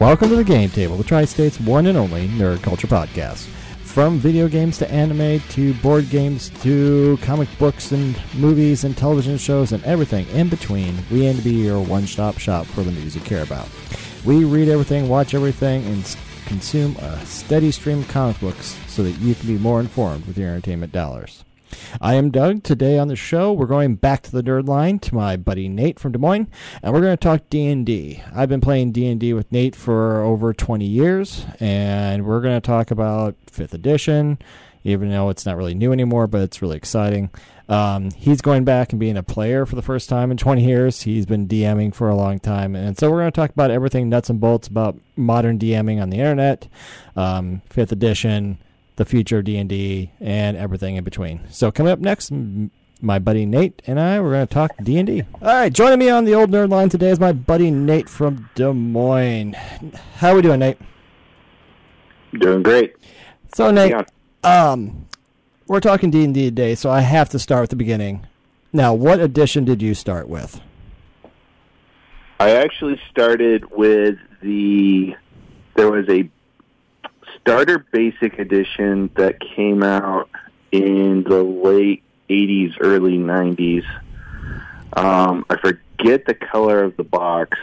Welcome to the Game Table, the Tri State's one and only nerd culture podcast. From video games to anime to board games to comic books and movies and television shows and everything in between, we aim to be your one stop shop for the news you care about. We read everything, watch everything, and consume a steady stream of comic books so that you can be more informed with your entertainment dollars. I am Doug. Today on the show, we're going back to the nerd line to my buddy Nate from Des Moines, and we're going to talk D&D. I've been playing D&D with Nate for over 20 years, and we're going to talk about 5th edition, even though it's not really new anymore, but it's really exciting. Um, he's going back and being a player for the first time in 20 years. He's been DMing for a long time, and so we're going to talk about everything nuts and bolts about modern DMing on the internet, um, 5th edition, the future of D&D and everything in between. So coming up next, my buddy Nate and I we're going to talk D&D. All right, joining me on the old nerd line today is my buddy Nate from Des Moines. How are we doing, Nate? Doing great. So Nate, Yeah. um we're talking D&D today, so I have to start with the beginning. Now, what edition did you start with? I actually started with the there was a starter basic edition that came out in the late 80s early 90s um, i forget the color of the box.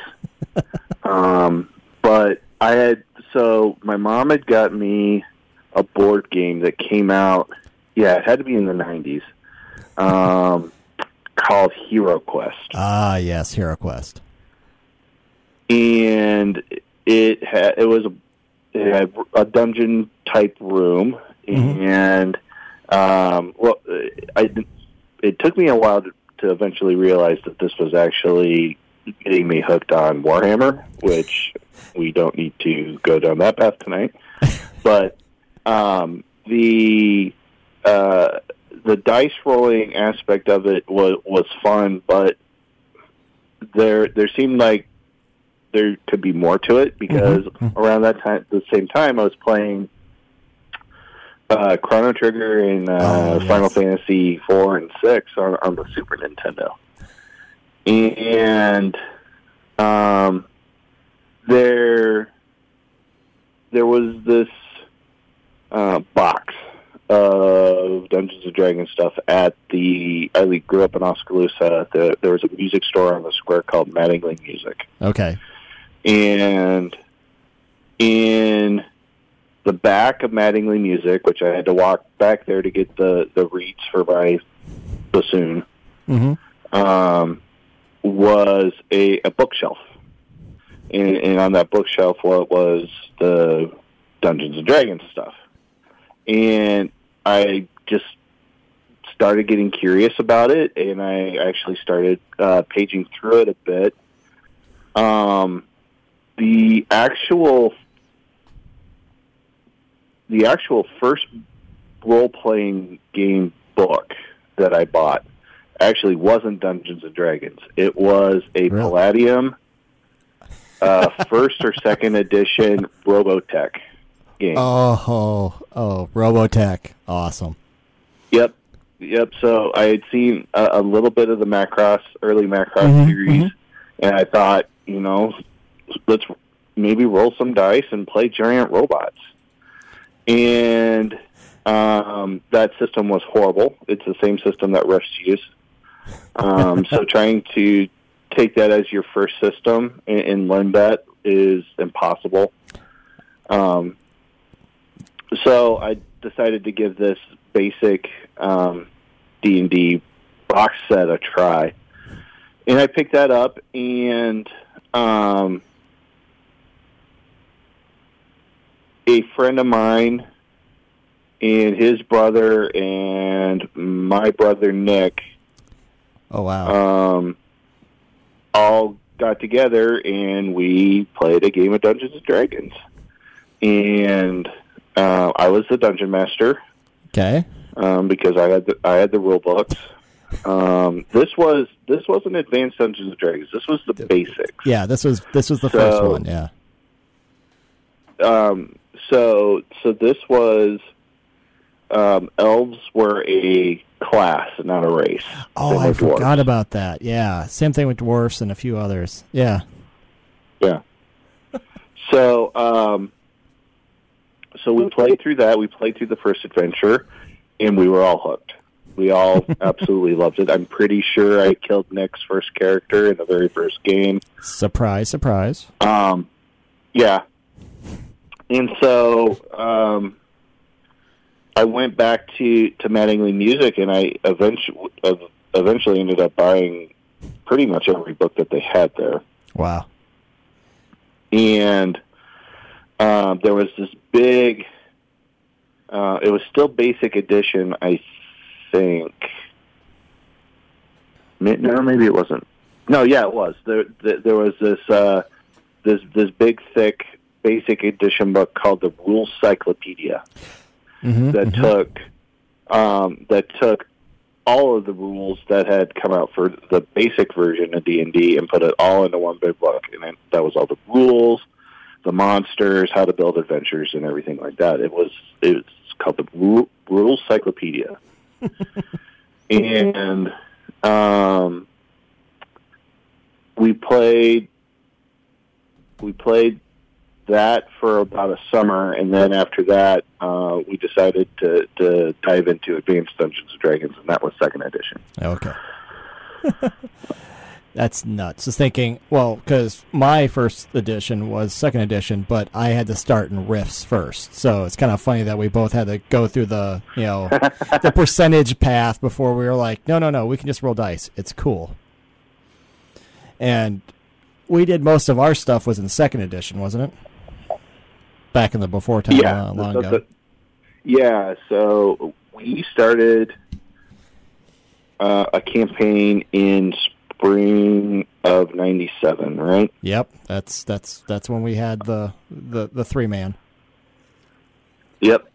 Um, but i had so my mom had got me a board game that came out yeah it had to be in the 90s um, called hero quest. Ah, yes, Hero Quest. and it had it was a had a dungeon type room Mhm. and um well I it took me a while to, to eventually realize that this was actually getting me hooked on Warhammer which we don't need to go down that path tonight but um the uh the dice rolling aspect of it was was fun but there there seemed like there could be more to it because Mhm. around that time, at the same time, I was playing uh, Chrono Trigger and uh, Oh, yes. Final Fantasy four and six on, on the Super Nintendo, and um, there there was this uh, box of Dungeons and Dragons stuff at the. I grew up in Oskaloosa. The, there was a music store on the square called Mattingly Music Okay. And in the back of Mattingly Music, which I had to walk back there to get the the reeds for my bassoon, Mhm. um, was a, a bookshelf, and, and on that bookshelf what was the Dungeons and Dragons stuff, and I just started getting curious about it, and I actually started uh, paging through it a bit. Um, the actual the actual first role playing game book that I bought actually wasn't Dungeons and Dragons. It was a Really? Palladium uh, first or second edition Robotech game. Oh, oh, oh, Robotech. Awesome. Yep. Yep. So I had seen a, a little bit of the Macross, early Macross Mhm, series, mhm. and I thought, you know, let's maybe roll some dice and play giant robots. And um, that system was horrible. It's the same system that Rush used. Um, so trying to take that as your first system and, and learn that is impossible. Um, so I decided to give this basic um, D and D box set a try, and I picked that up, and um, a friend of mine and his brother and my brother Nick Oh, wow. um, all got together and we played a game of Dungeons and Dragons. And uh, I was the dungeon master okay. um, because I had the, I had the rule books. Um, this was this wasn't advanced Dungeons and Dragons. This was the basics. Yeah, this was this was the So- first one. Yeah. Um, so so this was um, elves were a class, not a race. Oh, I dwarves. forgot about that. Yeah, same thing with dwarfs and a few others. Yeah. Yeah. So, um, so we played through that. We played through the first adventure, and we were all hooked. We all absolutely loved it. I'm pretty sure I killed Nick's first character in the very first game. Surprise, surprise. Um, yeah. And so um, I went back to to Mattingly Music, and I eventually eventually ended up buying pretty much every book that they had there. Wow. And um, there was this big. Uh, it was still basic edition, I think. No, maybe it wasn't. No, yeah, it was. There, there, there was this uh, this this big, thick, basic edition book called the Rules Cyclopedia hmm that took um, that took all of the rules that had come out for the basic version of D and D and put it all into one big book, and it, that was all the rules, the monsters, how to build adventures, and everything like that. It was it was called the Ru- Rules Cyclopedia, and um, we played we played that for about a summer, and then after that, uh, we decided to, to dive into Advanced Dungeons and Dragons, and that was second edition. Okay. That's nuts. Just thinking, well, because my first edition was second edition, but I had to start in Rifts first. So it's kind of funny that we both had to go through the, you know, the percentage path before we were like, no, no, no, we can just roll dice. It's cool. And we did most of our stuff was in second edition, wasn't it? Back in the before time, yeah, uh, long so- ago. so- yeah. So we started uh, a campaign in spring of '97, right? Yep, that's that's that's when we had the the, the three man. Yep.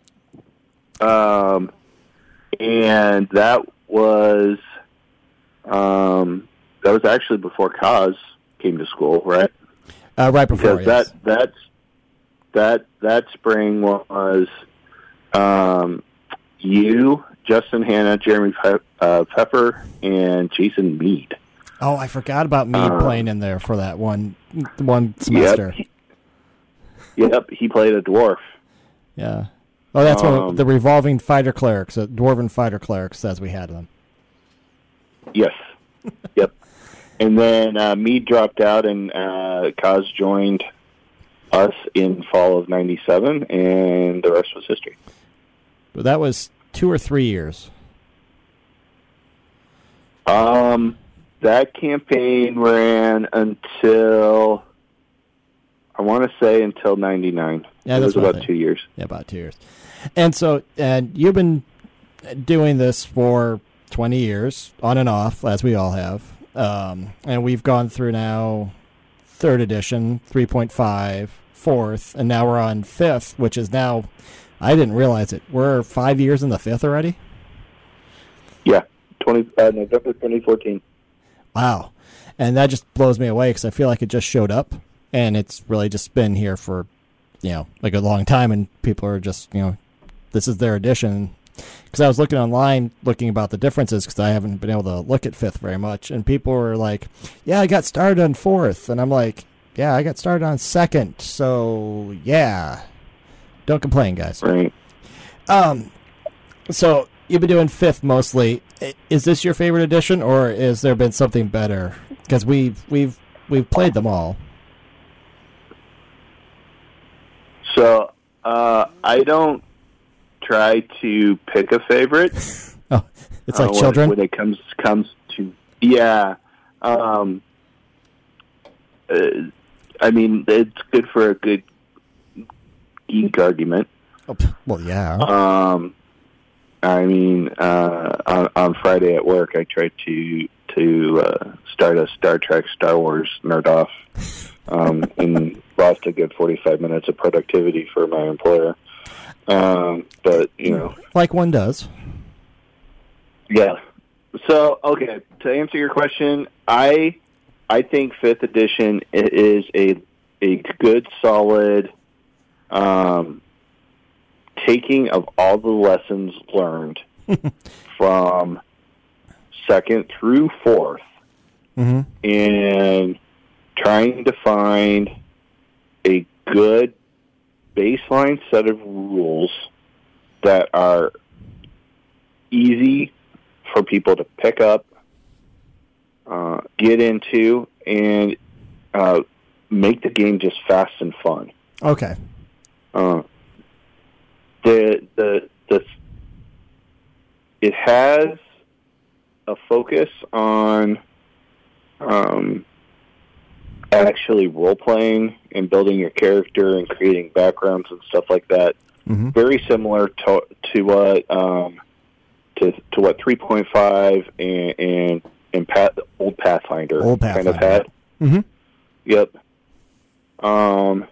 Um, and that was um, that was actually before Kaz came to school, right? Uh, right before, Because yes. that that's that that spring was um, you, Justin Hanna, Jeremy Pe- uh, Pepper, and Jason Mead. Oh, I forgot about Mead Um, playing in there for that one one semester. Yep. Yep, he played a dwarf. Yeah. Oh, that's one Um, the revolving fighter clerics, uh, dwarven fighter clerics, as we had them. Yes. yep. And then uh, Mead dropped out, and uh, Kaz joined us in fall of '97, and the rest was history. But that was two or three years. Um, that campaign ran until I want to say until '99. Yeah, it that's was about two years. Yeah, about two years. And so, and you've been doing this for 20 years, on and off, as we all have. Um, and we've gone through now third edition, 3.5, fourth, and now we're on fifth, which is now, I didn't realize it. We're five years in the fifth already? Yeah, 20 uh, November 2014. Wow. And that just blows me away because I feel like it just showed up and it's really just been here for, you know, like a long time and people are just, you know, this is their edition. Because I was looking online, looking about the differences because I haven't been able to look at fifth very much. And people were like, yeah, I got started on fourth. And I'm like, yeah, I got started on second. So, yeah. Don't complain, guys. Right. Um, so you've been doing fifth mostly. Is this your favorite edition, or has there been something better? Because we've we've we've played them all. So uh, I don't try to pick a favorite. Oh, it's uh, like when- children. when it comes comes to yeah. Um, uh, I mean, it's good for a good geek argument. Oh, well, yeah. Um, I mean, uh, on, on Friday at work, I tried to to uh, start a Star Trek, Star Wars nerd off, um, and lost a good forty five minutes of productivity for my employer. Um, but you know, like one does. yeah. So okay, to answer your question, I I think fifth edition is a a good solid um, taking of all the lessons learned from second through fourth hmm and trying to find a good baseline set of rules that are easy for people to pick up, uh, get into, and uh, make the game just fast and fun. Okay. Uh, the the the it has a focus on um, actually role playing and building your character and creating backgrounds and stuff like that. hmm Very similar to to what um, to to what three point five and and and Path, old Pathfinder Old kind of Pathfinder. had. hmm Yep. Um,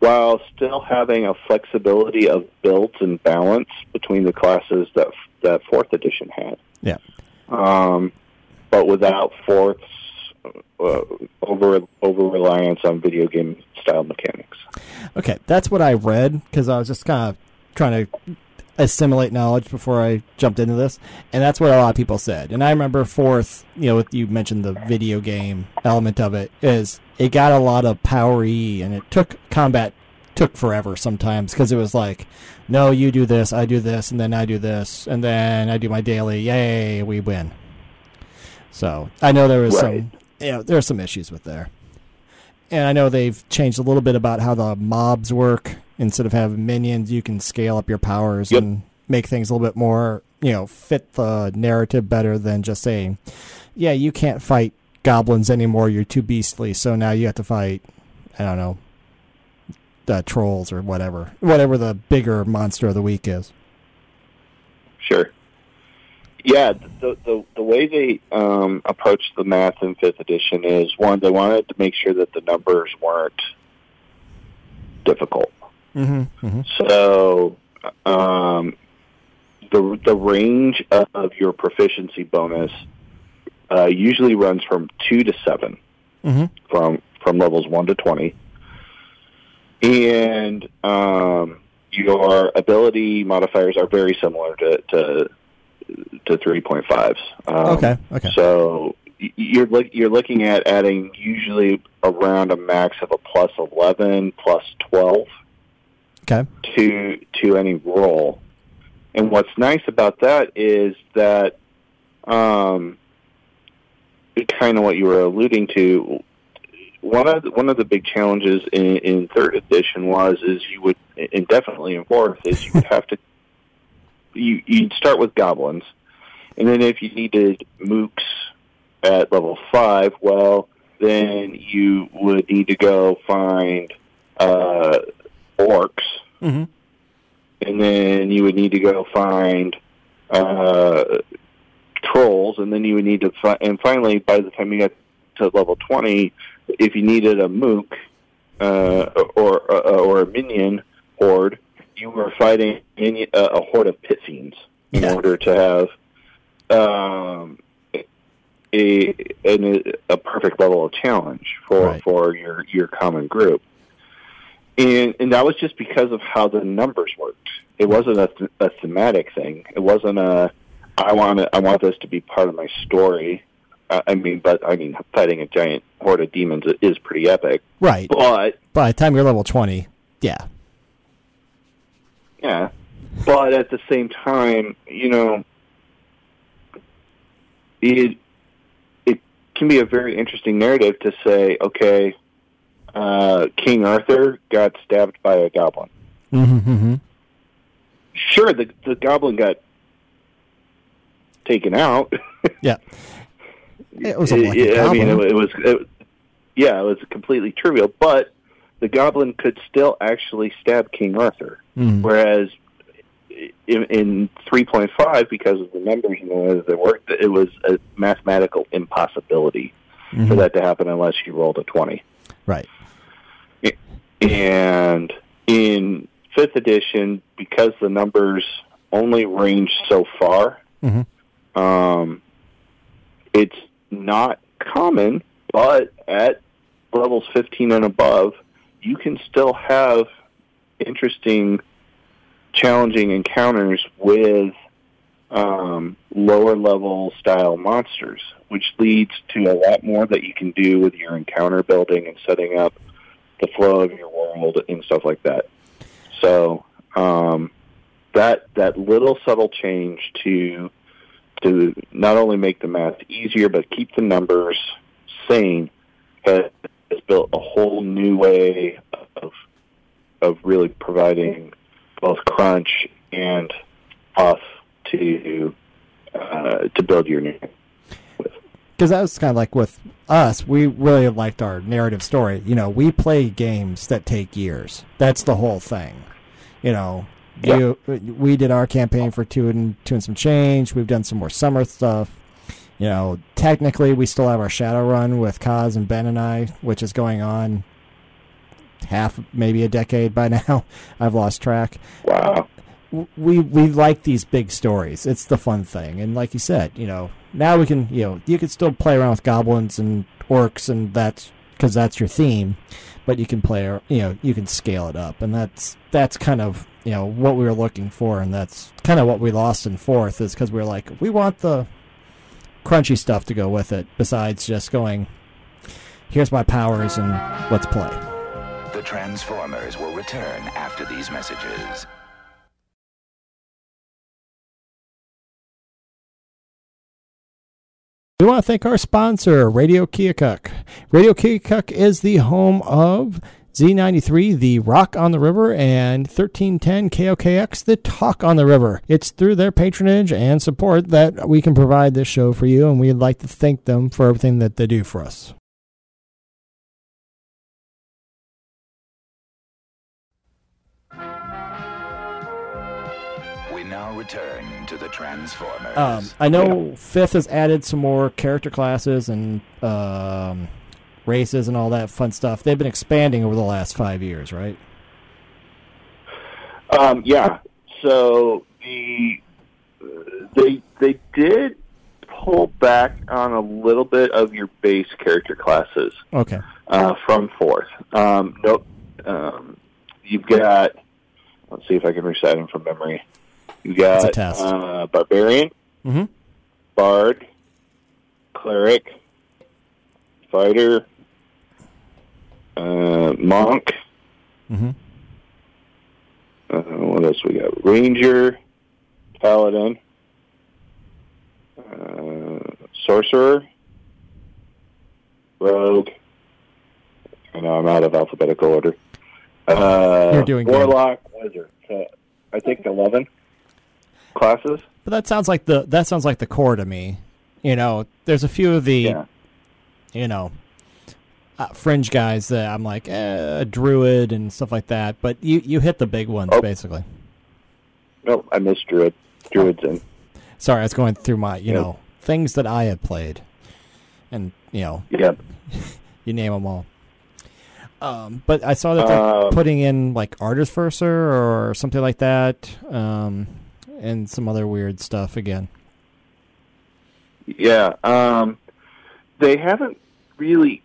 while still having a flexibility of builds and balance between the classes that that fourth edition had. Yeah. Um, but without fourth's uh, over over reliance on video game style mechanics. Okay, that's what I read because I was just kind of trying to assimilate knowledge before I jumped into this, and that's what a lot of people said. And I remember fourth, you know, you mentioned the video game element of it is it got a lot of power E, and it took combat took forever sometimes because it was like, no, you do this, I do this, and then I do this, and then I do my daily. Yay, we win. So I know there was Right. some, you know, there are some issues with there. And I know they've changed a little bit about how the mobs work. Instead of having minions, you can scale up your powers Yep. and make things a little bit more, you know, fit the narrative better than just saying, yeah, you can't fight goblins anymore. You're too beastly. So now you have to fight, I don't know, uh, trolls or whatever. Whatever the bigger monster of the week is. Sure. Yeah, the the the way they um, approached the math in fifth edition is one they wanted to make sure that the numbers weren't difficult. Mm-hmm. mm-hmm. So um, the the range of your proficiency bonus uh, usually runs from two to seven, Mm-hmm. from from levels one to twenty, and um, your ability modifiers are very similar to to, to three point fives. Um, Okay. Okay. So you're look, you're looking at adding usually around a max of a plus eleven, plus twelve Okay. to to any roll. And what's nice about that is that um, kind of what you were alluding to. One of the, one of the big challenges in, in third edition was is you would and definitely in fourth is you would have to you you'd start with goblins, and then if you needed mooks at level five, well then you would need to go find uh, orcs Mm-hmm. and then you would need to go find uh, trolls, and then you would need to fi- and finally, by the time you got to level twenty, if you needed a mook uh, or or or a minion horde, you were fighting minion, uh, a horde of pit fiends in Yeah. order to have um, a, a a perfect level of challenge for Right. for your your common group and and that was just because of how the numbers worked. It wasn't a, th- a thematic thing. It wasn't a I want I want this to be part of my story. Uh, I mean, but I mean, fighting a giant horde of demons is pretty epic. Right. But By the time you're level 20, yeah. Yeah, but at the same time, you know, it it can be a very interesting narrative to say, okay, uh, King Arthur got stabbed by a goblin. Mm-hmm. mm-hmm. sure the the goblin got taken out. Yeah. It was a lucky I mean, it, it was it, yeah, it was completely trivial, but the goblin could still actually stab King Arthur, Mhm. whereas in, in 3.5, because of the numbers and the way that they worked, it was a mathematical impossibility for Mhm. that to happen unless you rolled a 20. Right. And in fifth edition, because the numbers only range so far, Mhm. um, it's not common, but at levels 15 and above, you can still have interesting, challenging encounters with um, lower level style monsters, which leads to a lot more that you can do with your encounter building and setting up the flow of your world and stuff like that. So um, that that little subtle change to to not only make the math easier but keep the numbers sane has, built a whole new way of of really providing both crunch and off to uh, to build your name because that was kind of like with us. We really liked our narrative story. You know, we play games that take years. That's the whole thing. You know, Yeah. you, we did our campaign for two and two and some change. We've done some more summer stuff. You know, technically, we still have our Shadowrun with Kaz and Ben and I, which is going on half, maybe a decade by now. I've lost track Wow. we we like these big stories. It's the fun thing, and like you said, you know, now we can, you know, you can still play around with goblins and orcs, and that's because that's your theme. But you can play, you know, you can scale it up, and that's that's kind of you know what we were looking for, and that's kind of what we lost in fourth is because we are like, we want the crunchy stuff to go with it, besides just going, here's my powers and let's play. The Transformers will return after these messages. We want to thank our sponsor, Radio Keokuk. Radio Keokuk is the home of Z93, the Rock on the River, and 1310 KOKX, the Talk on the River. It's through their patronage and support that we can provide this show for you, and we'd like to thank them for everything that they do for us. Return to the Transformers. Um, I know Fifth has added some more character classes and um, races and all that fun stuff. They've been expanding over the last five years, right? Um, yeah. So the they they did pull back on a little bit of your base character classes Okay. uh, from fourth. Um, nope. Um, you've got. Let's see if I can recite them from memory. You got test. uh, barbarian, Mm-hmm. bard, cleric, fighter, uh, monk. Mm-hmm. Uh, what else we got? Ranger, paladin, uh, sorcerer, rogue. I know I'm out of alphabetical order. Uh, You're doing good. warlock, wizard. Uh, I think eleven classes. But that sounds like the that sounds like the core to me. You know, there's a few of the Yeah. you know uh, fringe guys that I'm like eh, a druid and stuff like that. But you you hit the big ones Oh. basically. No, I missed druid. Druids in. Sorry, I was going through my you Yeah. know things that I had played, and you know Yep. you name them all. Um, but I saw that they're Um, putting in like Artificer or something like that, um, and some other weird stuff again. Yeah, um, they haven't really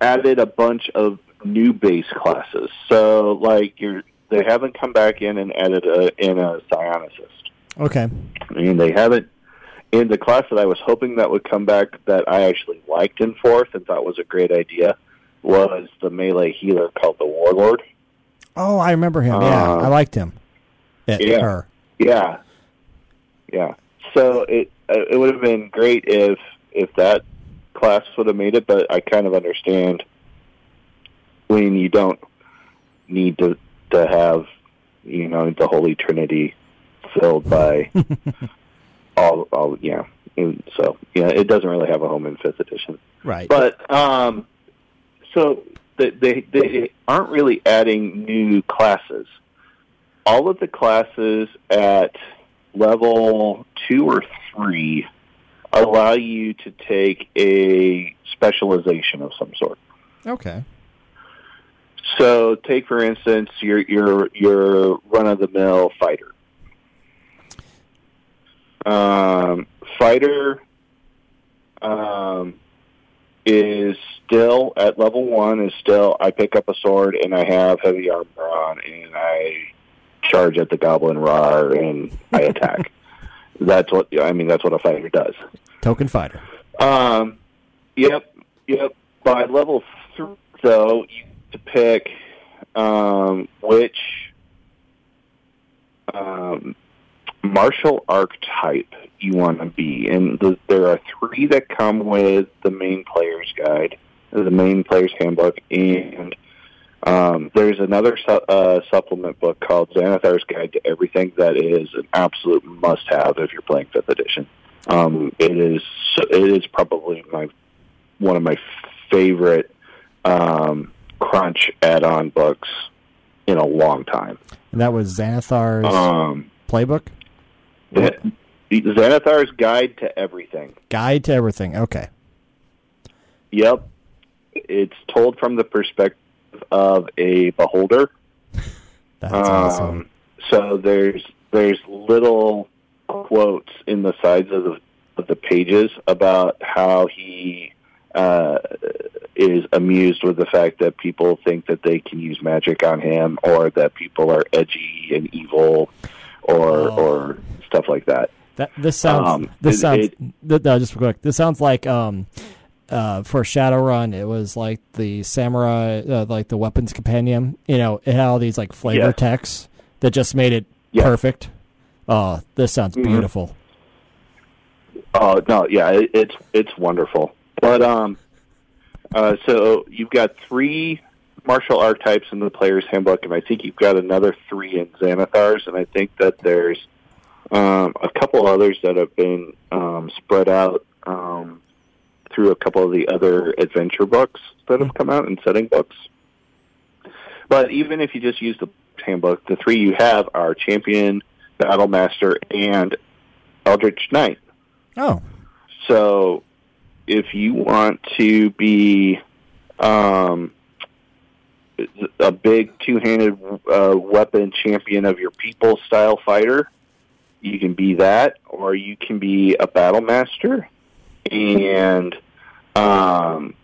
added a bunch of new base classes. So, like, you're they haven't come back in and added a, in a psionicist. Okay. I mean, they haven't in the class that I was hoping that would come back that I actually liked in fourth and thought was a great idea was the melee healer called the Warlord. Oh, I remember him. yeah, Uh, I liked him. It, yeah. Her. Yeah, yeah. So it uh, it would have been great if if that class would have made it, but I kind of understand when you don't need to to have you know the Holy Trinity filled by all all yeah. And so yeah, it doesn't really have a home in fifth edition. Right. But um, so they they aren't really adding new classes. All of the classes at level two or three allow you to take a specialization of some sort. okay. So, take for instance your your your run of the mill fighter. Um, fighter um, is still at level one. Is still I pick up a sword and I have heavy armor on and I charge at the goblin rar and I attack. that's what I mean. That's what a fighter does. Token fighter. Um, yep, yep. By level three, though, you to pick um, which um, martial archetype you want to be, and the, there are three that come with the main player's guide, the main player's handbook, and um, there's another su- uh, supplement book called Xanathar's Guide to Everything that is an absolute must-have if you're playing Fifth Edition. Um, it is it is probably my one of my favorite um, crunch add-on books in a long time. And that was Xanathar's Um, playbook? the Xanathar's Guide to Everything. Guide to everything. Okay. Yep, it's told from the perspective of a beholder. That's awesome. Um, so there's there's little quotes in the sides of the of the pages about how he uh, is amused with the fact that people think that they can use magic on him, or that people are edgy and evil, or Oh. or stuff like that. That this sounds Um, this it- sounds it- th- no, just real quick. This sounds like um uh for Shadowrun it was like the samurai uh, like the weapons companion. You know, it had all these like flavor Yes. texts that just made it Yes. perfect. Oh, this sounds Mhm. beautiful. Oh no, yeah, it, it's it's wonderful. But um, uh, so you've got three martial archetypes in the player's handbook, and I think you've got another three in Xanathar's, and I think that there's um, a couple others that have been um, spread out um, through a couple of the other adventure books that have come out and setting books. But even if you just use the handbook, the three you have are champion, battle master, and eldritch knight. Oh, So, if you want to be um, a big two-handed uh, weapon champion of your people style fighter, you can be that, or you can be a battle master and um,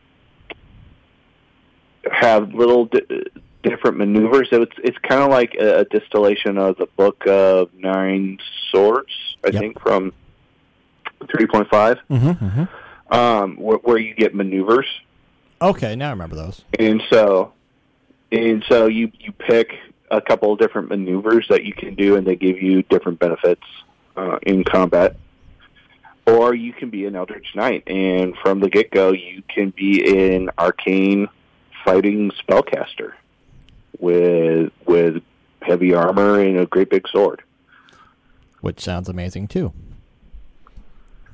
have little di- different maneuvers. So it's it's kind of like a, a distillation of the book of Nine Swords, I Yep. think, from three point five mm-hmm, mm-hmm. um, where, where you get maneuvers, okay. Now I remember those. and so and so you you pick a couple of different maneuvers that you can do, and they give you different benefits uh, in combat. Or you can be an Eldritch Knight, and from the get go, you can be an arcane fighting spellcaster with with heavy armor and a great big sword. Which sounds amazing too.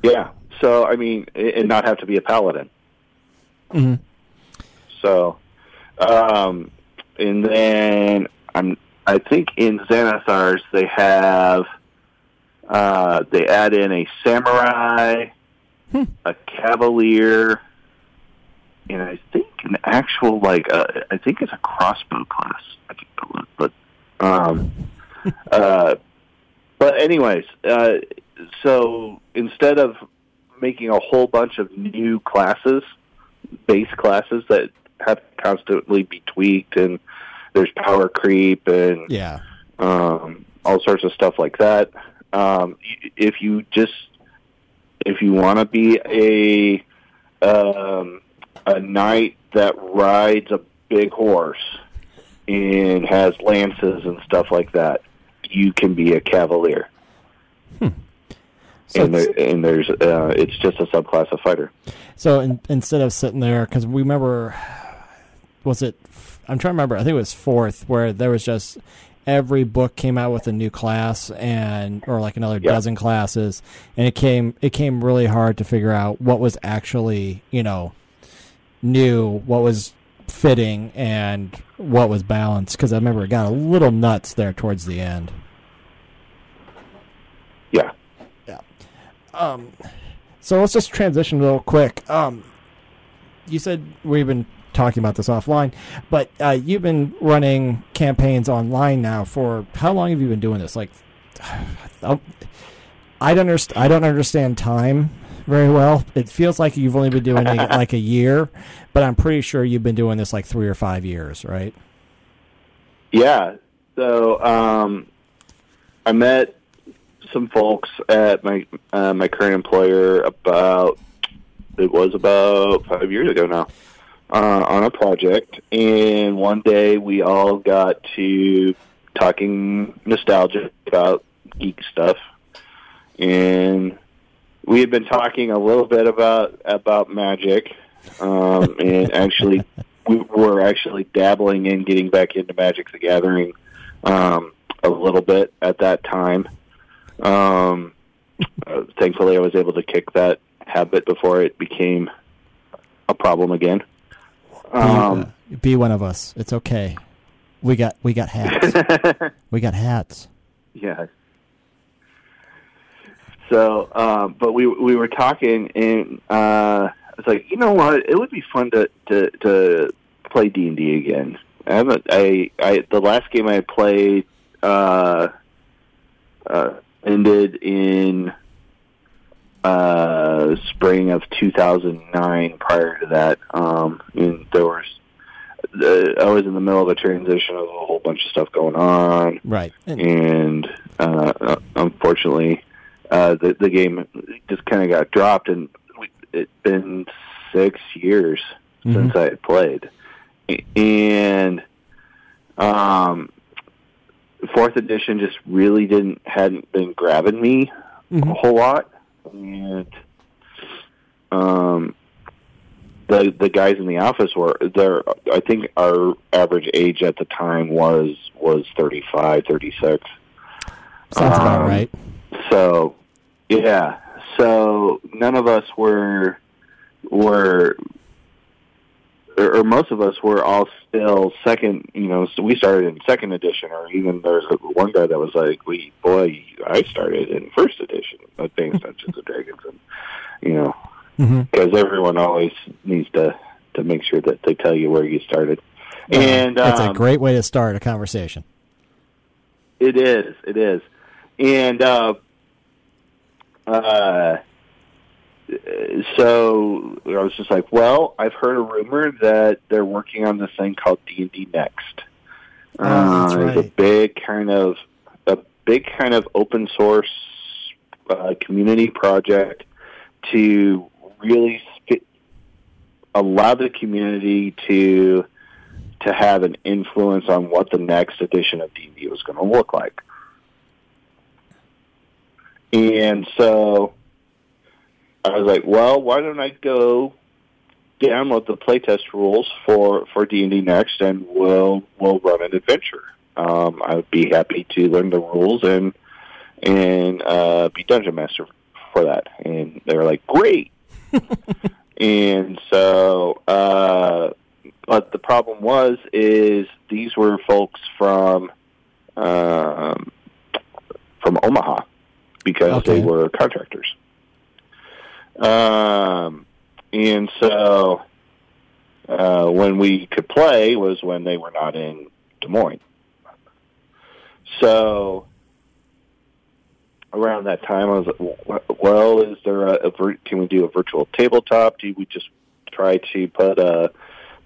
Yeah. So I mean, and not have to be a paladin. Mm-hmm. So, um, and then I'm I think in Xanathar's they have uh, they add in a samurai, Hmm. a cavalier, and I think an actual like uh, I think it's a crossbow class. I can go look, but um, uh, but anyways, uh, so instead of making a whole bunch of new classes, base classes that have to constantly be tweaked, and there's power creep and Yeah. um, all sorts of stuff like that. Um, if you just if you want to be a um, a knight that rides a big horse and has lances and stuff like that, you can be a cavalier. So and, it's- there, and there's uh, it's just a subclass of fighter. So in, instead of sitting there, because we remember, was it? I'm trying to remember. I think it was fourth, where there was just every book came out with a new class and or like another Yeah. dozen classes, and it came it came really hard to figure out what was actually you know new, what was fitting, and what was balanced. Because I remember it got a little nuts there towards the end. Yeah. Yeah. Um, so let's just transition real quick. Um, you said we've been talking about this offline, but uh, you've been running campaigns online now for how long have you been doing this? Like, I don't underst- I don't understand time very well. It feels like you've only been doing it like a year, but I'm pretty sure you've been doing this like three or five years, right? Yeah. So um, I met some folks at my uh, my current employer about it was about five years ago now. Uh, on a project, and one day we all got to talking nostalgia about geek stuff, and we had been talking a little bit about about magic, um, and actually we were actually dabbling in getting back into Magic the Gathering um, a little bit at that time. Um, uh, thankfully, I was able to kick that habit before it became a problem again. Be, Um, uh, be one of us. It's okay. We got we got hats. we got hats. yeah. So, um, but we we were talking, and uh, I was like, you know what? It would be fun to to, to play D and D again. I haven't. I, I the last game I played uh, uh, ended in uh, spring of 2009. Prior to that, um, and there was. Uh, I was in the middle of a transition of a whole bunch of stuff going on Right. And, and uh, uh, unfortunately, uh, the the game just kind of got dropped, and it's been six years Mhm. since I had played, and um, fourth edition just really didn't hadn't been grabbing me a Mhm. whole lot, and um, the the guys in the office were there. I think our average age at the time was was 35, 36. Sounds about Um, right. So, yeah. So none of us were were, or, most of us were all still second. You know, so we started in second edition, or even there's a, one guy that was like, "We boy, I started in first edition of Dungeons and Dragons," and you know, because everyone always needs to to make sure that they tell you where you started. And it's a um, great way to start a conversation. It is. It is. And uh, uh, so I was just like, well, I've heard a rumor that they're working on this thing called D and D Next. Oh, that's uh, It's a big kind of a big kind of open source uh, community project to really sp- allow the community to to have an influence on what the next edition of D&D was going to look like. And so I was like, well, why don't I go download the playtest rules for for D&D Next and we'll we'll run an adventure. Um, I would be happy to learn the rules and and uh, be dungeon master for that. And they were like, great. and so uh, but the problem was is these were folks from um, from Omaha because Okay. they were contractors. Um, and so uh, when we could play was when they were not in Des Moines. So around that time, I was like, "Well, is there a, a vir- can we do a virtual tabletop? Do we just try to put a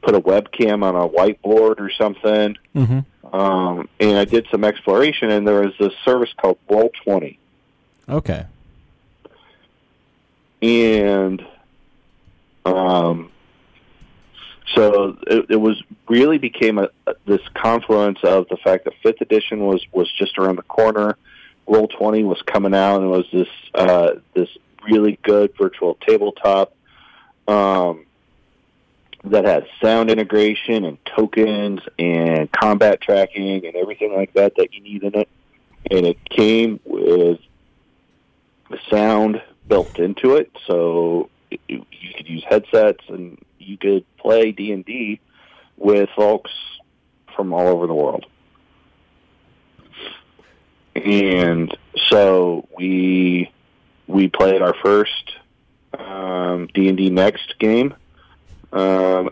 put a webcam on a whiteboard or something?" hmm Um, and I did some exploration, and there was this service called Roll Twenty, Okay. And um, so it, it was really became a, a- this confluence of the fact that fifth edition was was just around the corner. Roll Twenty was coming out, and it was this uh, this really good virtual tabletop um, that had sound integration and tokens and combat tracking and everything like that that you need in it. And it came with the sound built into it, so you could use headsets and you could play D and D with folks from all over the world. And so we we played our first um, D and D Next game. Um,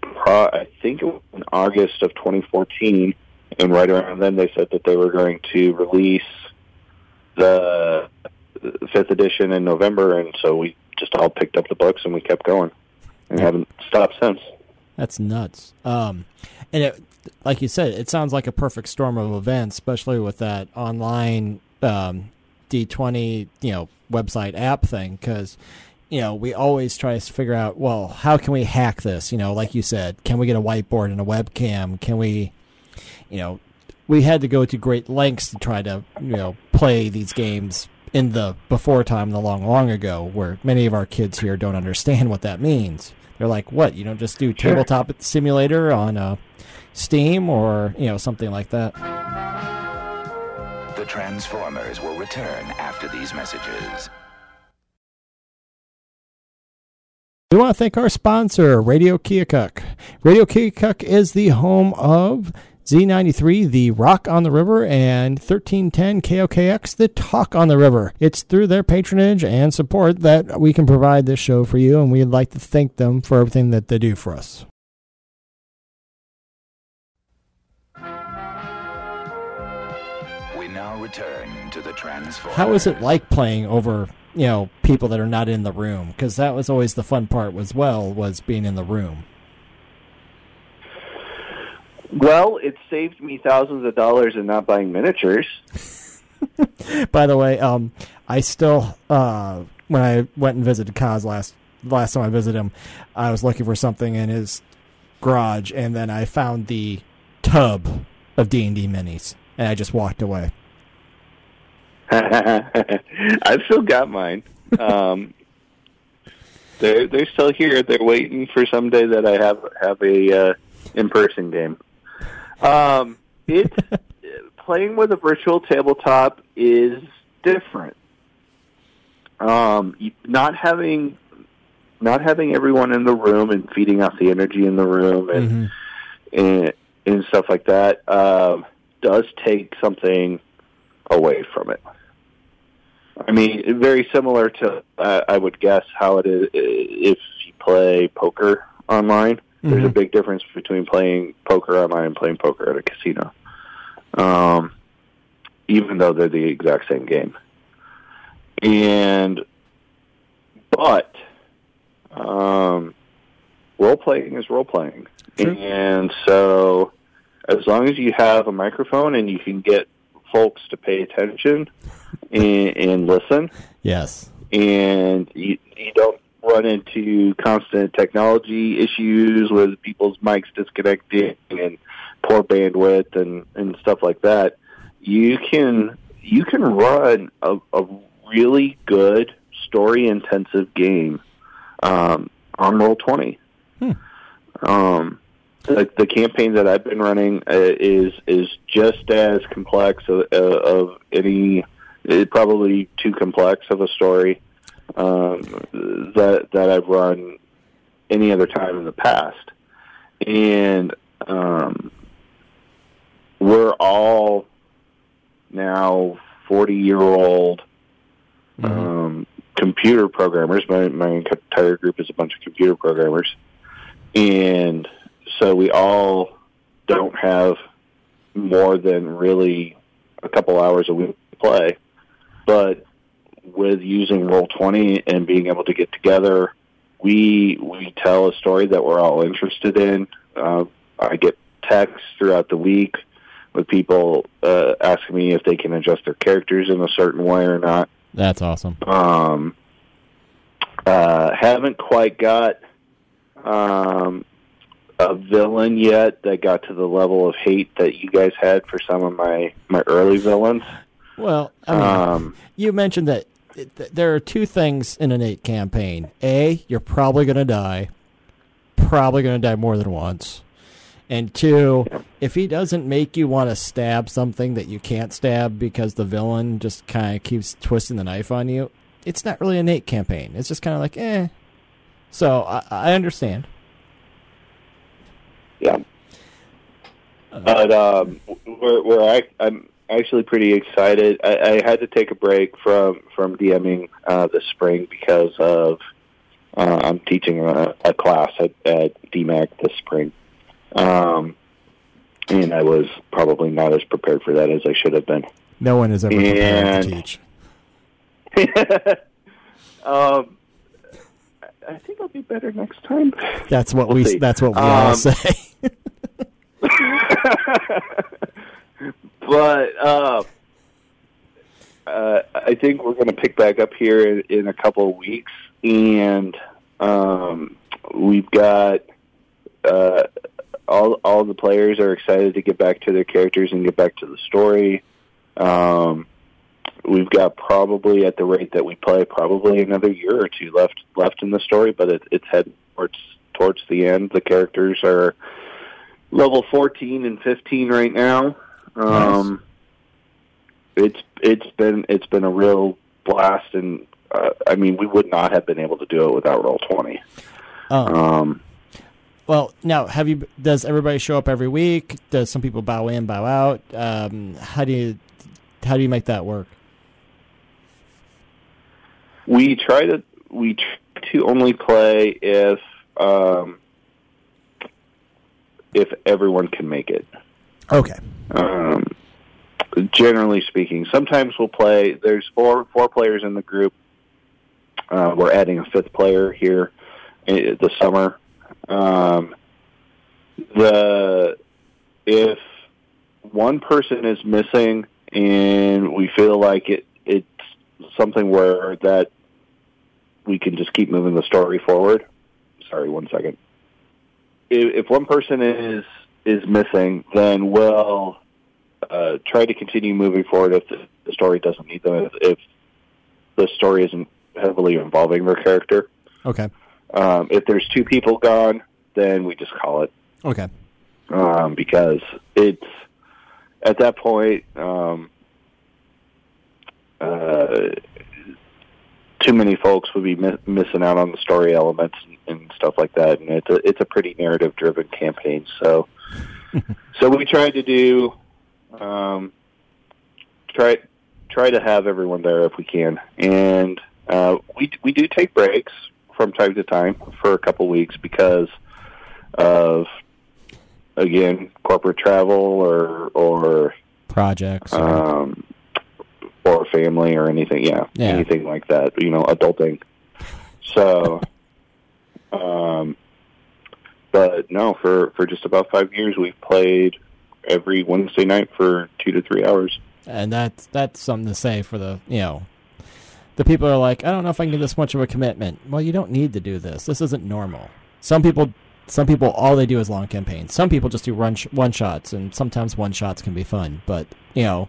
pro- I think it was in August of 2014, and right around then they said that they were going to release the fifth edition in November, and so we just all picked up the books and we kept going, and haven't stopped since. That's nuts. Um, and it, like you said, it sounds like a perfect storm of events, especially with that online um, D20, you know, website app thing. Because you know, we always try to figure out, well, how can we hack this? You know, like you said, can we get a whiteboard and a webcam? Can we, you know, we had to go to great lengths to try to, you know, play these games in the before time, the long, long ago, where many of our kids here don't understand what that means. They're like, what? You don't just do Sure. tabletop simulator on uh, Steam or, you know, something like that. The Transformers will return after these messages. We want to thank our sponsor, Radio Keokuk. Radio Keokuk is the home of Z93, the Rock on the River, and 1310 KOKX, the Talk on the River. It's through their patronage and support that we can provide this show for you, and we'd like to thank them for everything that they do for us. We now return to the Transformers. How is it like playing over, you know, people that are not in the room? Because that was always the fun part as well, was being in the room. Well, it saved me thousands of dollars in not buying miniatures. By the way, um, I still uh, when I went and visited Kaz last last time I visited him, I was looking for something in his garage, and then I found the tub of D and D minis, and I just walked away. I've still got mine. Um, they're they're still here. They're waiting for someday that I have have a uh, in person game. Um, it playing with a virtual tabletop is different. Um, not having not having everyone in the room and feeding off the energy in the room and Mhm. and, and stuff like that um, does take something away from it. I mean, very similar to uh, I would guess how it is if you play poker online. There's a Mhm. big difference between playing poker online and playing poker at a casino. Um, even though they're the exact same game. And but um, role playing is role playing, and so as long as you have a microphone and you can get folks to pay attention and, and listen, Yes. and you, you don't run into constant technology issues with people's mics disconnecting and poor bandwidth and, and stuff like that, you can you can run a, a really good story intensive game um, on roll twenty. Hmm. Um, the, the campaign that I've been running uh, is is just as complex of, of any uh, probably too complex of a story um, that that I've run any other time in the past, and um, we're all now forty year old Mhm. um, computer programmers. My my entire group is a bunch of computer programmers, and so we all don't have more than really a couple hours a week to play. But with using Roll Twenty and being able to get together, we we tell a story that we're all interested in. Uh, I get texts throughout the week with people uh, asking me if they can adjust their characters in a certain way or not. That's awesome. Um, uh, haven't quite got um, a villain yet that got to the level of hate that you guys had for some of my my early villains. Well, I mean, Um, you mentioned that it- there are two things in an eight campaign. A, you're probably going to die. Probably going to die more than once. And two, if he doesn't make you want to stab something that you can't stab because the villain just kind of keeps twisting the knife on you, it's not really an eight campaign. It's just kind of like, eh. So I, I understand. yeah, but um, we're, we're I'm actually pretty excited. I, I had to take a break from from DMing uh, this spring because of uh, I'm teaching a, a class at, at DMACC this spring. Um, and I was probably not as prepared for that as I should have been. No one is ever prepared to teach. um, I think I'll be better next time. That's what We'll we. see. That's what we all Um, say. but uh, uh, I think we're going to pick back up here in, in a couple of weeks, and um, we've got uh, all all the players are excited to get back to their characters and get back to the story. Um, we've got probably at the rate that we play, probably another year or two left left in the story, but it, it's heading towards towards the end. The characters are level fourteen and fifteen right now. Um, It's it's been it's been a real blast, and uh, I mean we would not have been able to do it without Roll Twenty. Oh. Um, Well, now have you? Does everybody show up every week? Does some people bow in, bow out? Um, how do you how do you make that work? we try to we try to only play if um, if everyone can make it. Okay. Um, generally speaking, sometimes we'll play. There's four four players in the group. Uh, we're adding a fifth player here in the summer. Um, the if one person is missing and we feel like it it's something where that we can just keep moving the story forward. Sorry, one second. If, if one person is is missing, then we'll uh, try to continue moving forward if the, the story doesn't need them. If, if the story isn't heavily involving their character. Okay. Um, if there's two people gone, then we just call it Okay. um, because it's at that point um, uh, too many folks would be mi- missing out on the story elements and, and stuff like that, and it's a it's a pretty narrative driven campaign. So, so we tried to do um, try try to have everyone there if we can, and uh, we we do take breaks from time to time for a couple weeks because of again corporate travel or or Projects. or- um, or family or anything. Yeah, Yeah. anything like that. You know, adulting. So, um, but no, for for just about five years, we've played every Wednesday night for two to three hours. and that's that's something to say for the you know the people are like i don't know if i can get this much of a commitment. Well you don't need to do this. This isn't normal. Some people some people all they do is long campaigns. Some people just do run sh- one shots and sometimes one shots can be fun. But you know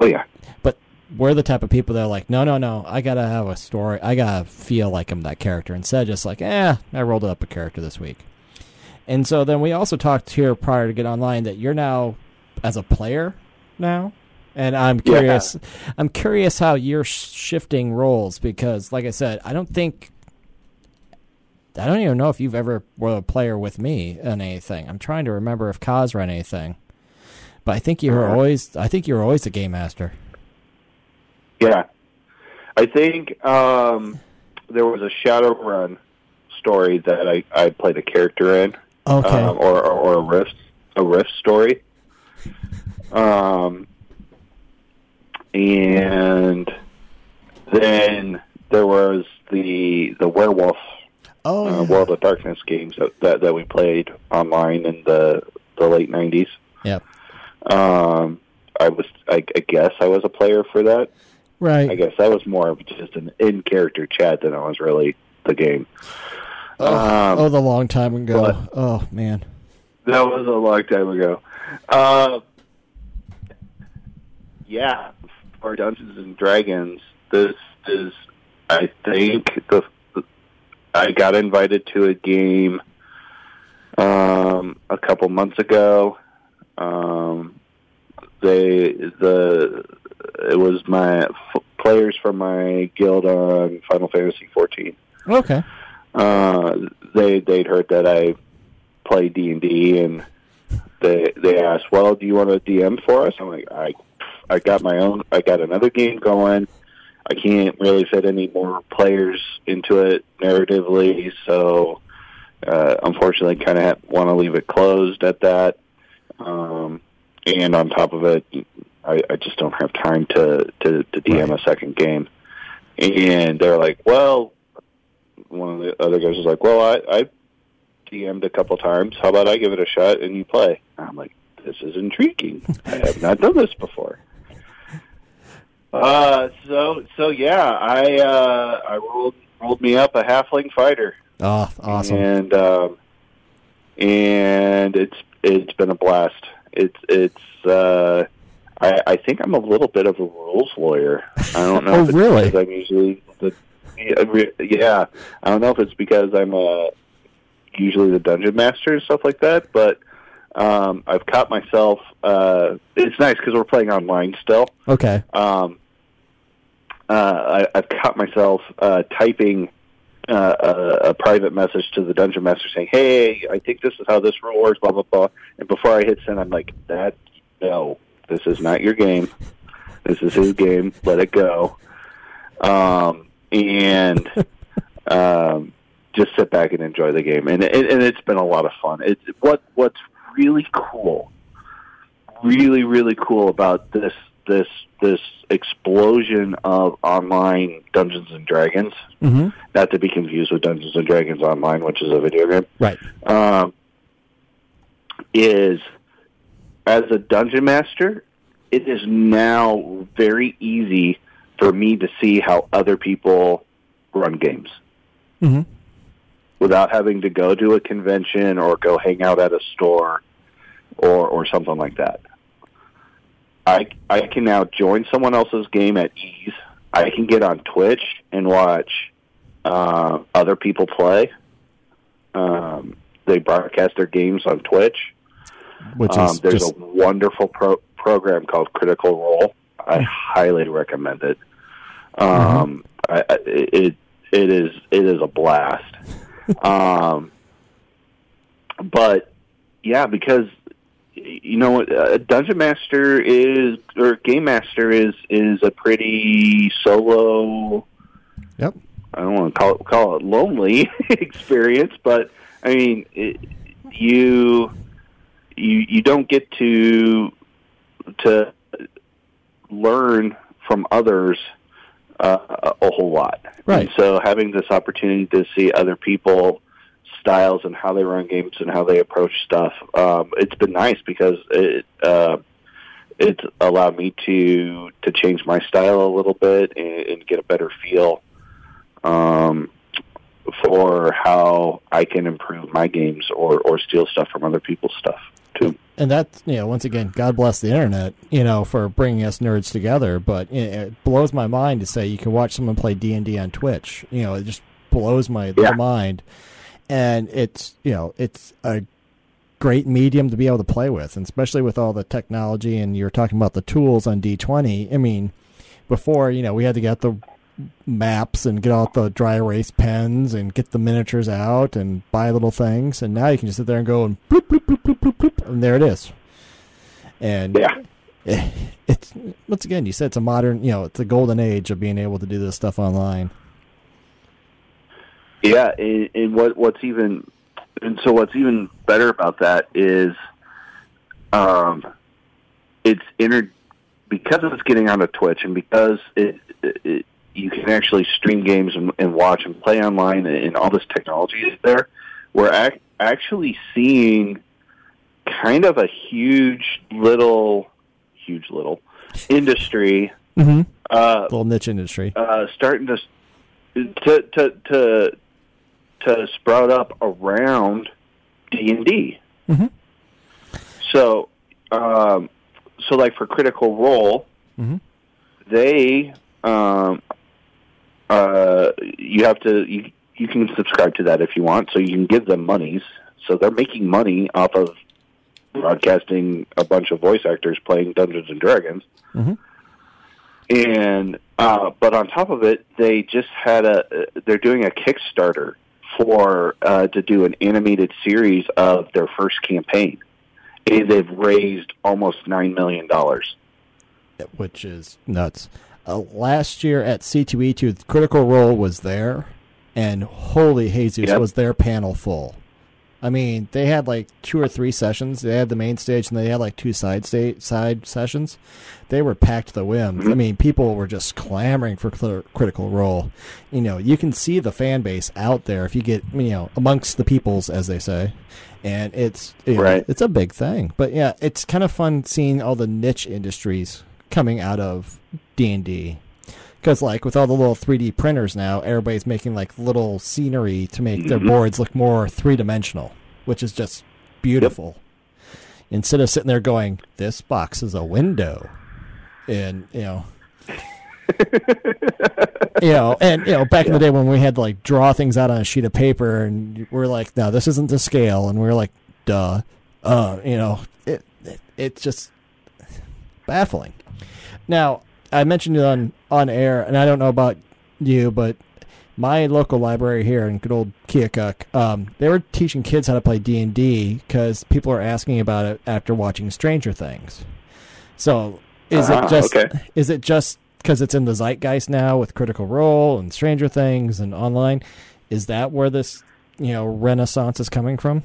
Oh yeah, but we're the type of people that are like no no no. I gotta have a story. I gotta feel like i'm that character. Instead of just like eh i rolled up a character this week and so then we also talked here prior to get online that you're now as a player now and i'm Yeah. curious i'm curious how you're shifting roles because like i said i don't think i don't even know if you've ever were a player with me on anything i'm trying to remember if kaz ran anything but i think you were Uh-huh. always i think you were always the game master yeah. I think um, there was a Shadowrun story that I I played a character in. Okay um, or, or or a rift a rift story. Um, and then there was the the werewolf oh uh, yeah. World of Darkness games that, that that we played online in the the late nineties. Yep. Um, I was I, I guess I was a player for that. Right. I guess that was more of just an in character chat than I was really the game. Oh, um, oh the long time ago oh man That was a long time ago. Uh, yeah, for Dungeons and Dragons, this is, I think, the, the I got invited to a game um, a couple months ago. Um, they the it was my f- players from my guild on Final Fantasy 14 okay uh, they they'd heard that I play D and D, and they they asked, "Well, do you want to DM for us?" I'm like, "I I got my own. I got another game going. I can't really fit any more players into it narratively, so uh, unfortunately, kind of want to leave it closed at that. Um, and on top of it, I, I just don't have time to to, to DM Right. a second game. And they're like, "Well." One of the other guys was like, "Well, I, I DM'd a couple times. How about I give it a shot and you play?" I'm like, "This is intriguing. I have not done this before." Uh, so so yeah, I uh, I rolled rolled me up a halfling fighter, Oh, awesome. and um, and it's it's been a blast. It's it's uh, I I think I'm a little bit of a rules lawyer. I don't know. Oh, if it's really? I'm usually yeah. I don't know if it's because I'm uh usually the dungeon master and stuff like that, but um, I've caught myself. Uh, it's nice because we're playing online still Okay. um, uh, I, I've caught myself uh, typing uh, a, a private message to the dungeon master saying, "Hey, I think this is how this rule works." Blah blah blah. And before I hit send, I'm like, "That no, this is not your game. This is his game. Let it go." Um, and um, just sit back and enjoy the game. And and, and it's been a lot of fun. It's what what's really cool, really really cool about this this this explosion of online Dungeons and Dragons. hmm Not to be confused with Dungeons and Dragons Online, which is a video game. Right. Um, is as a dungeon master, it is now very easy for me to see how other people run games hmm without having to go to a convention or go hang out at a store or or something like that. I I can now join someone else's game at ease. I can get on Twitch and watch uh, other people play. Um, they broadcast their games on Twitch. Which Um, is there's just a wonderful pro- program called Critical Role. I highly recommend it. Um, I, I, it it is it is a blast. um, but yeah, because you know a dungeon master is or game master is is a pretty solo. Yep. I don't want to call it call it lonely experience, but I mean it, you you you don't get to to learn from others uh, a whole lot. Right. And so having this opportunity to see other people styles and how they run games and how they approach stuff, um, it's been nice because it uh, it's allowed me to to change my style a little bit and, and get a better feel um, for how I can improve my games or or steal stuff from other people's stuff too. And that you know once again god bless the internet you know for bringing us nerds together but it blows my mind to say you can watch someone play d&d on twitch. You know it just blows my Yeah. mind. And it's you know it's a great medium to be able to play with and especially with all the technology and you're talking about the tools on d20 i mean before you know we had to get the maps and get out the dry erase pens and get the miniatures out and buy little things. And now you can just sit there and go and bloop bloop bloop bloop bloop, bloop and there it is. And Yeah. it's once again you said it's a modern you know it's a golden age of being able to do this stuff online. Yeah, and, and what what's even and so what's even better about that is, um, it's inter because it's getting onto Twitch and because it you can actually stream games and, and watch and play online and, and all this technology is there. We're ac- actually seeing kind of a huge little, huge little industry mm-hmm. uh, little niche industry uh, starting to to to to to sprout up around D and D. Mhm. So, um, so like for Critical Role, Mhm. they um, uh, you have to you you can subscribe to that if you want, so you can give them monies. So they're making money off of broadcasting a bunch of voice actors playing Dungeons and Dragons Mhm. and uh, but on top of it, they just had a. They're doing a Kickstarter for uh, to do an animated series of their first campaign. And they've raised almost nine million dollars. which is nuts. Uh, last year at C2E2, Critical Role was there, and holy Jesus, Yep. was their panel full. I mean, they had like two or three sessions. They had the main stage, and they had like two side state side sessions. They were packed to the whim. I mean, people were just clamoring for cl- Critical Role. You know, you can see the fan base out there if you get you know amongst the peoples, as they say, and it's you know, Right. it's a big thing. But yeah, it's kind of fun seeing all the niche industries coming out of D and D. Because like with all the little 3D printers now, everybody's making like little scenery to make their Mhm. boards look more three dimensional, which is just beautiful. Instead of sitting there going, "This box is a window," and you know, you know, and you know, back in the day when we had to like draw things out on a sheet of paper, and we're like, "No, this isn't the scale," and we're like, "Duh," uh, you know, it, it it's just baffling. Now, I mentioned it on on air, and I don't know about you, but my local library here in good old Keokuk, um, they were teaching kids how to play D and D because people are asking about it after watching Stranger Things. So, is Ah, it just okay. is it just because it's in the zeitgeist now with Critical Role and Stranger Things and online? Is that where this you know renaissance is coming from?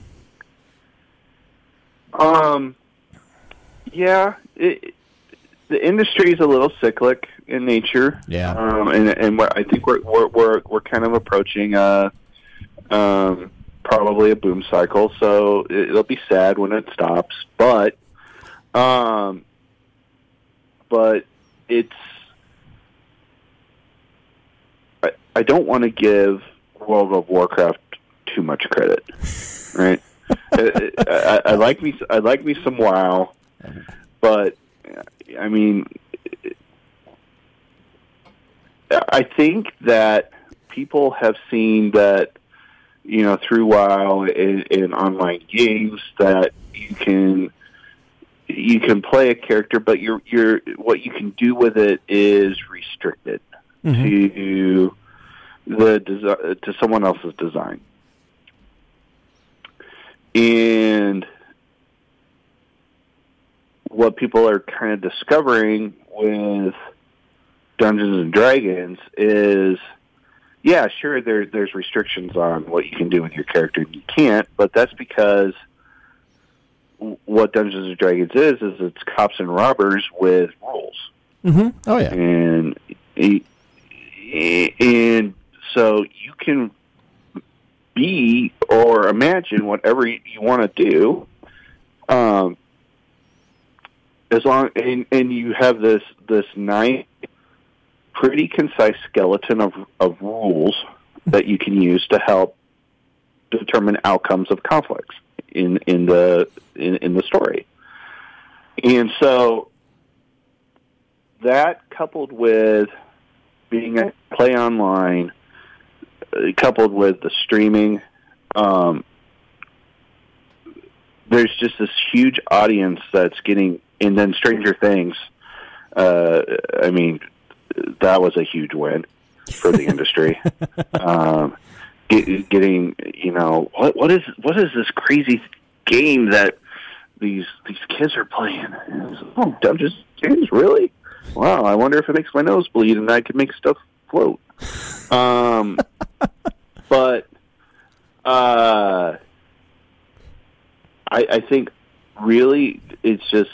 Um, yeah, it, the industry is a little cyclic in nature. Yeah. Um, and and I think we're we're we're, we're kind of approaching a, um, probably a boom cycle. So it, it'll be sad when it stops, but, um, but it's. I, I don't want to give World of Warcraft too much credit, right? I, I, I like me. I like me some WoW, but I mean, I think that people have seen that you know through WoW in, in online games that you can you can play a character, but you're you're what you can do with it is restricted mm-hmm. to the desi- to someone else's design. And what people are kind of discovering with Dungeons and Dragons is, yeah, sure, there, there's restrictions on what you can do with your character and you can't, but that's because what Dungeons and Dragons is is it's cops and robbers with rules Mm-hmm. Oh yeah. and and so you can be or imagine whatever you want to do um as long and and you have this this nice pretty concise skeleton of of rules that you can use to help determine outcomes of conflicts in in the in, in the story. And so that coupled with being a play online, uh, coupled with the streaming, um, there's just this huge audience that's getting, and then Stranger Things. Uh, I mean, that was a huge win for the industry. um, get, getting, you know, what what is what is this crazy game that these these kids are playing? Oh, Dungeons and Dragons, really? Wow, I wonder if it makes my nose bleed and I could make stuff float. Um, but uh, I, I think really it's just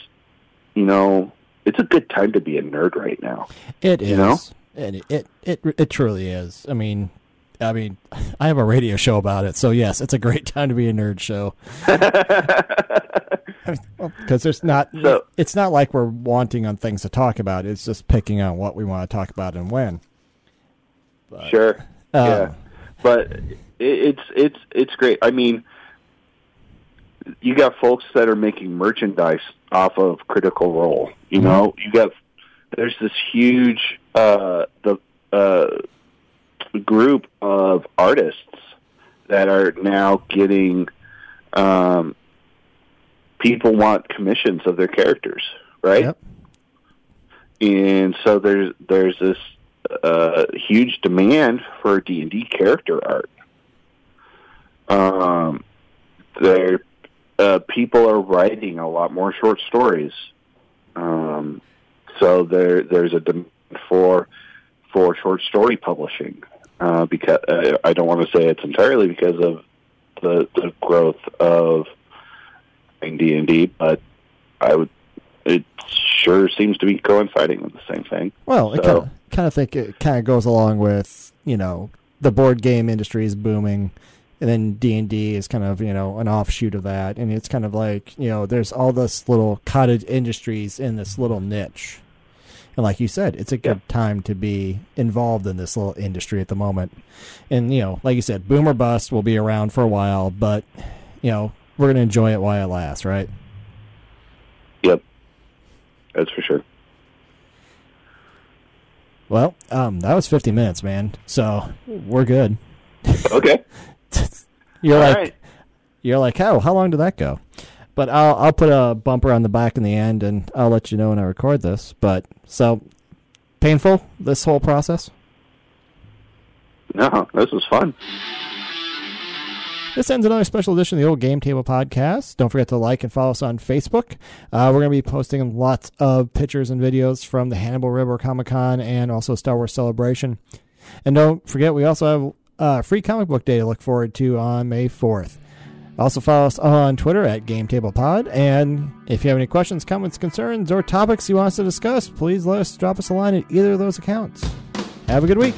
you know it's a good time to be a nerd right now. It is. You know? It, it it it truly is. I mean, I mean, I have a radio show about it, so yes, it's a great time to be a nerd show. Because there's not, So- it's not like we're wanting on things to talk about. It's just picking on what we want to talk about and when. sure, Uh, yeah, but it, it's it's it's great. I mean, you got folks that are making merchandise off of Critical Role. You know, you got there's this huge uh, the uh, group of artists that are now getting um, people want commissions of their characters, right? Yep. And so there's there's this uh, huge demand for D and D character art. Um, there, uh, people are writing a lot more short stories. Um, so there there's a demand for for short story publishing uh, because uh, I don't want to say it's entirely because of the the growth of D and D, but I would it sure seems to be coinciding with the same thing. Well, I kind of kind of think it kind of goes along with you know the board game industry is booming, and then D and D is kind of you know an offshoot of that, and it's kind of like you know there's all this little cottage industries in this little niche, And like you said, it's a good Yeah. time to be involved in this little industry at the moment. And you know, like you said, boomer bust will be around for a while, but you know, we're gonna enjoy it while it lasts, right? Yep, that's for sure. Well, um, that was 50 minutes, man. So we're good. Okay, You're all like, right. you're like, how how long did that go? But I'll I'll put a bumper on the back in the end, and I'll let you know when I record this. But so painful this whole process. No, this was fun. This ends another special edition of the Old Game Table Podcast. Don't forget to like and follow us on Facebook. Uh, we're going to be posting lots of pictures and videos from the Hannibal River Comic Con and also Star Wars Celebration. And don't forget, we also have uh, free comic book day to look forward to on May 4th. Also follow us on Twitter at GameTablePod. And if you have any questions, comments, concerns, or topics you want us to discuss, please let us drop us a line at either of those accounts. Have a good week.